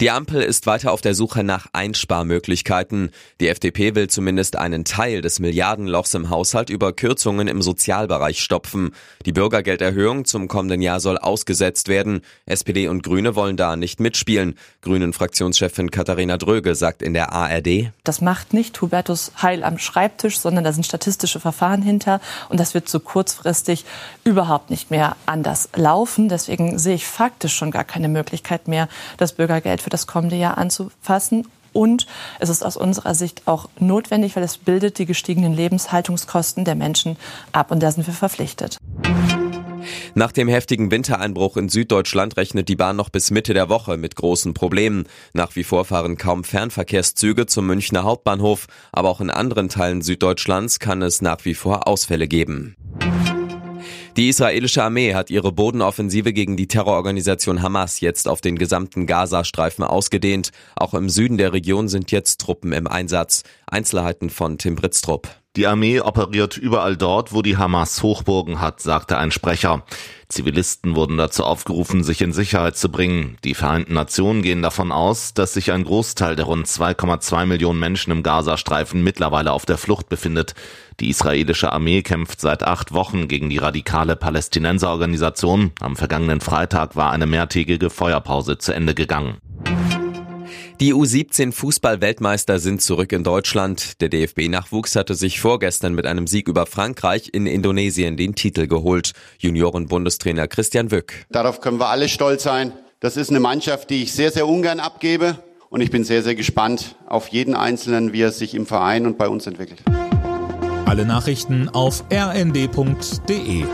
Die Ampel ist weiter auf der Suche nach Einsparmöglichkeiten. Die FDP will zumindest einen Teil des Milliardenlochs im Haushalt über Kürzungen im Sozialbereich stopfen. Die Bürgergelderhöhung zum kommenden Jahr soll ausgesetzt werden. SPD und Grüne wollen da nicht mitspielen. Grünen-Fraktionschefin Katharina Dröge sagt in der ARD. Das macht nicht Hubertus Heil am Schreibtisch, sondern da sind statistische Verfahren hinter und das wird so kurzfristig überhaupt nicht mehr anders laufen. Deswegen sehe ich faktisch schon gar keine Möglichkeit mehr, das Bürger Bürgergeld für das kommende Jahr anzufassen. Und es ist aus unserer Sicht auch notwendig, weil es bildet die gestiegenen Lebenshaltungskosten der Menschen ab. Und da sind wir verpflichtet. Nach dem heftigen Wintereinbruch in Süddeutschland rechnet die Bahn noch bis Mitte der Woche mit großen Problemen. Nach wie vor fahren kaum Fernverkehrszüge zum Münchner Hauptbahnhof, aber auch in anderen Teilen Süddeutschlands kann es nach wie vor Ausfälle geben. Die israelische Armee hat ihre Bodenoffensive gegen die Terrororganisation Hamas jetzt auf den gesamten Gazastreifen ausgedehnt. Auch im Süden der Region sind jetzt Truppen im Einsatz. Einzelheiten von Tim Britztrup. Die Armee operiert überall dort, wo die Hamas Hochburgen hat, sagte ein Sprecher. Zivilisten wurden dazu aufgerufen, sich in Sicherheit zu bringen. Die Vereinten Nationen gehen davon aus, dass sich ein Großteil der rund 2,2 Millionen Menschen im Gazastreifen mittlerweile auf der Flucht befindet. Die israelische Armee kämpft seit acht Wochen gegen die radikale Palästinenserorganisation. Am vergangenen Freitag war eine mehrtägige Feuerpause zu Ende gegangen. Die U17 Fußball-Weltmeister sind zurück in Deutschland. Der DFB-Nachwuchs hatte sich vorgestern mit einem Sieg über Frankreich in Indonesien den Titel geholt. Junioren-Bundestrainer Christian Wück. Darauf können wir alle stolz sein. Das ist eine Mannschaft, die ich sehr, sehr ungern abgebe. Und ich bin sehr, sehr gespannt auf jeden Einzelnen, wie er sich im Verein und bei uns entwickelt. Alle Nachrichten auf rnd.de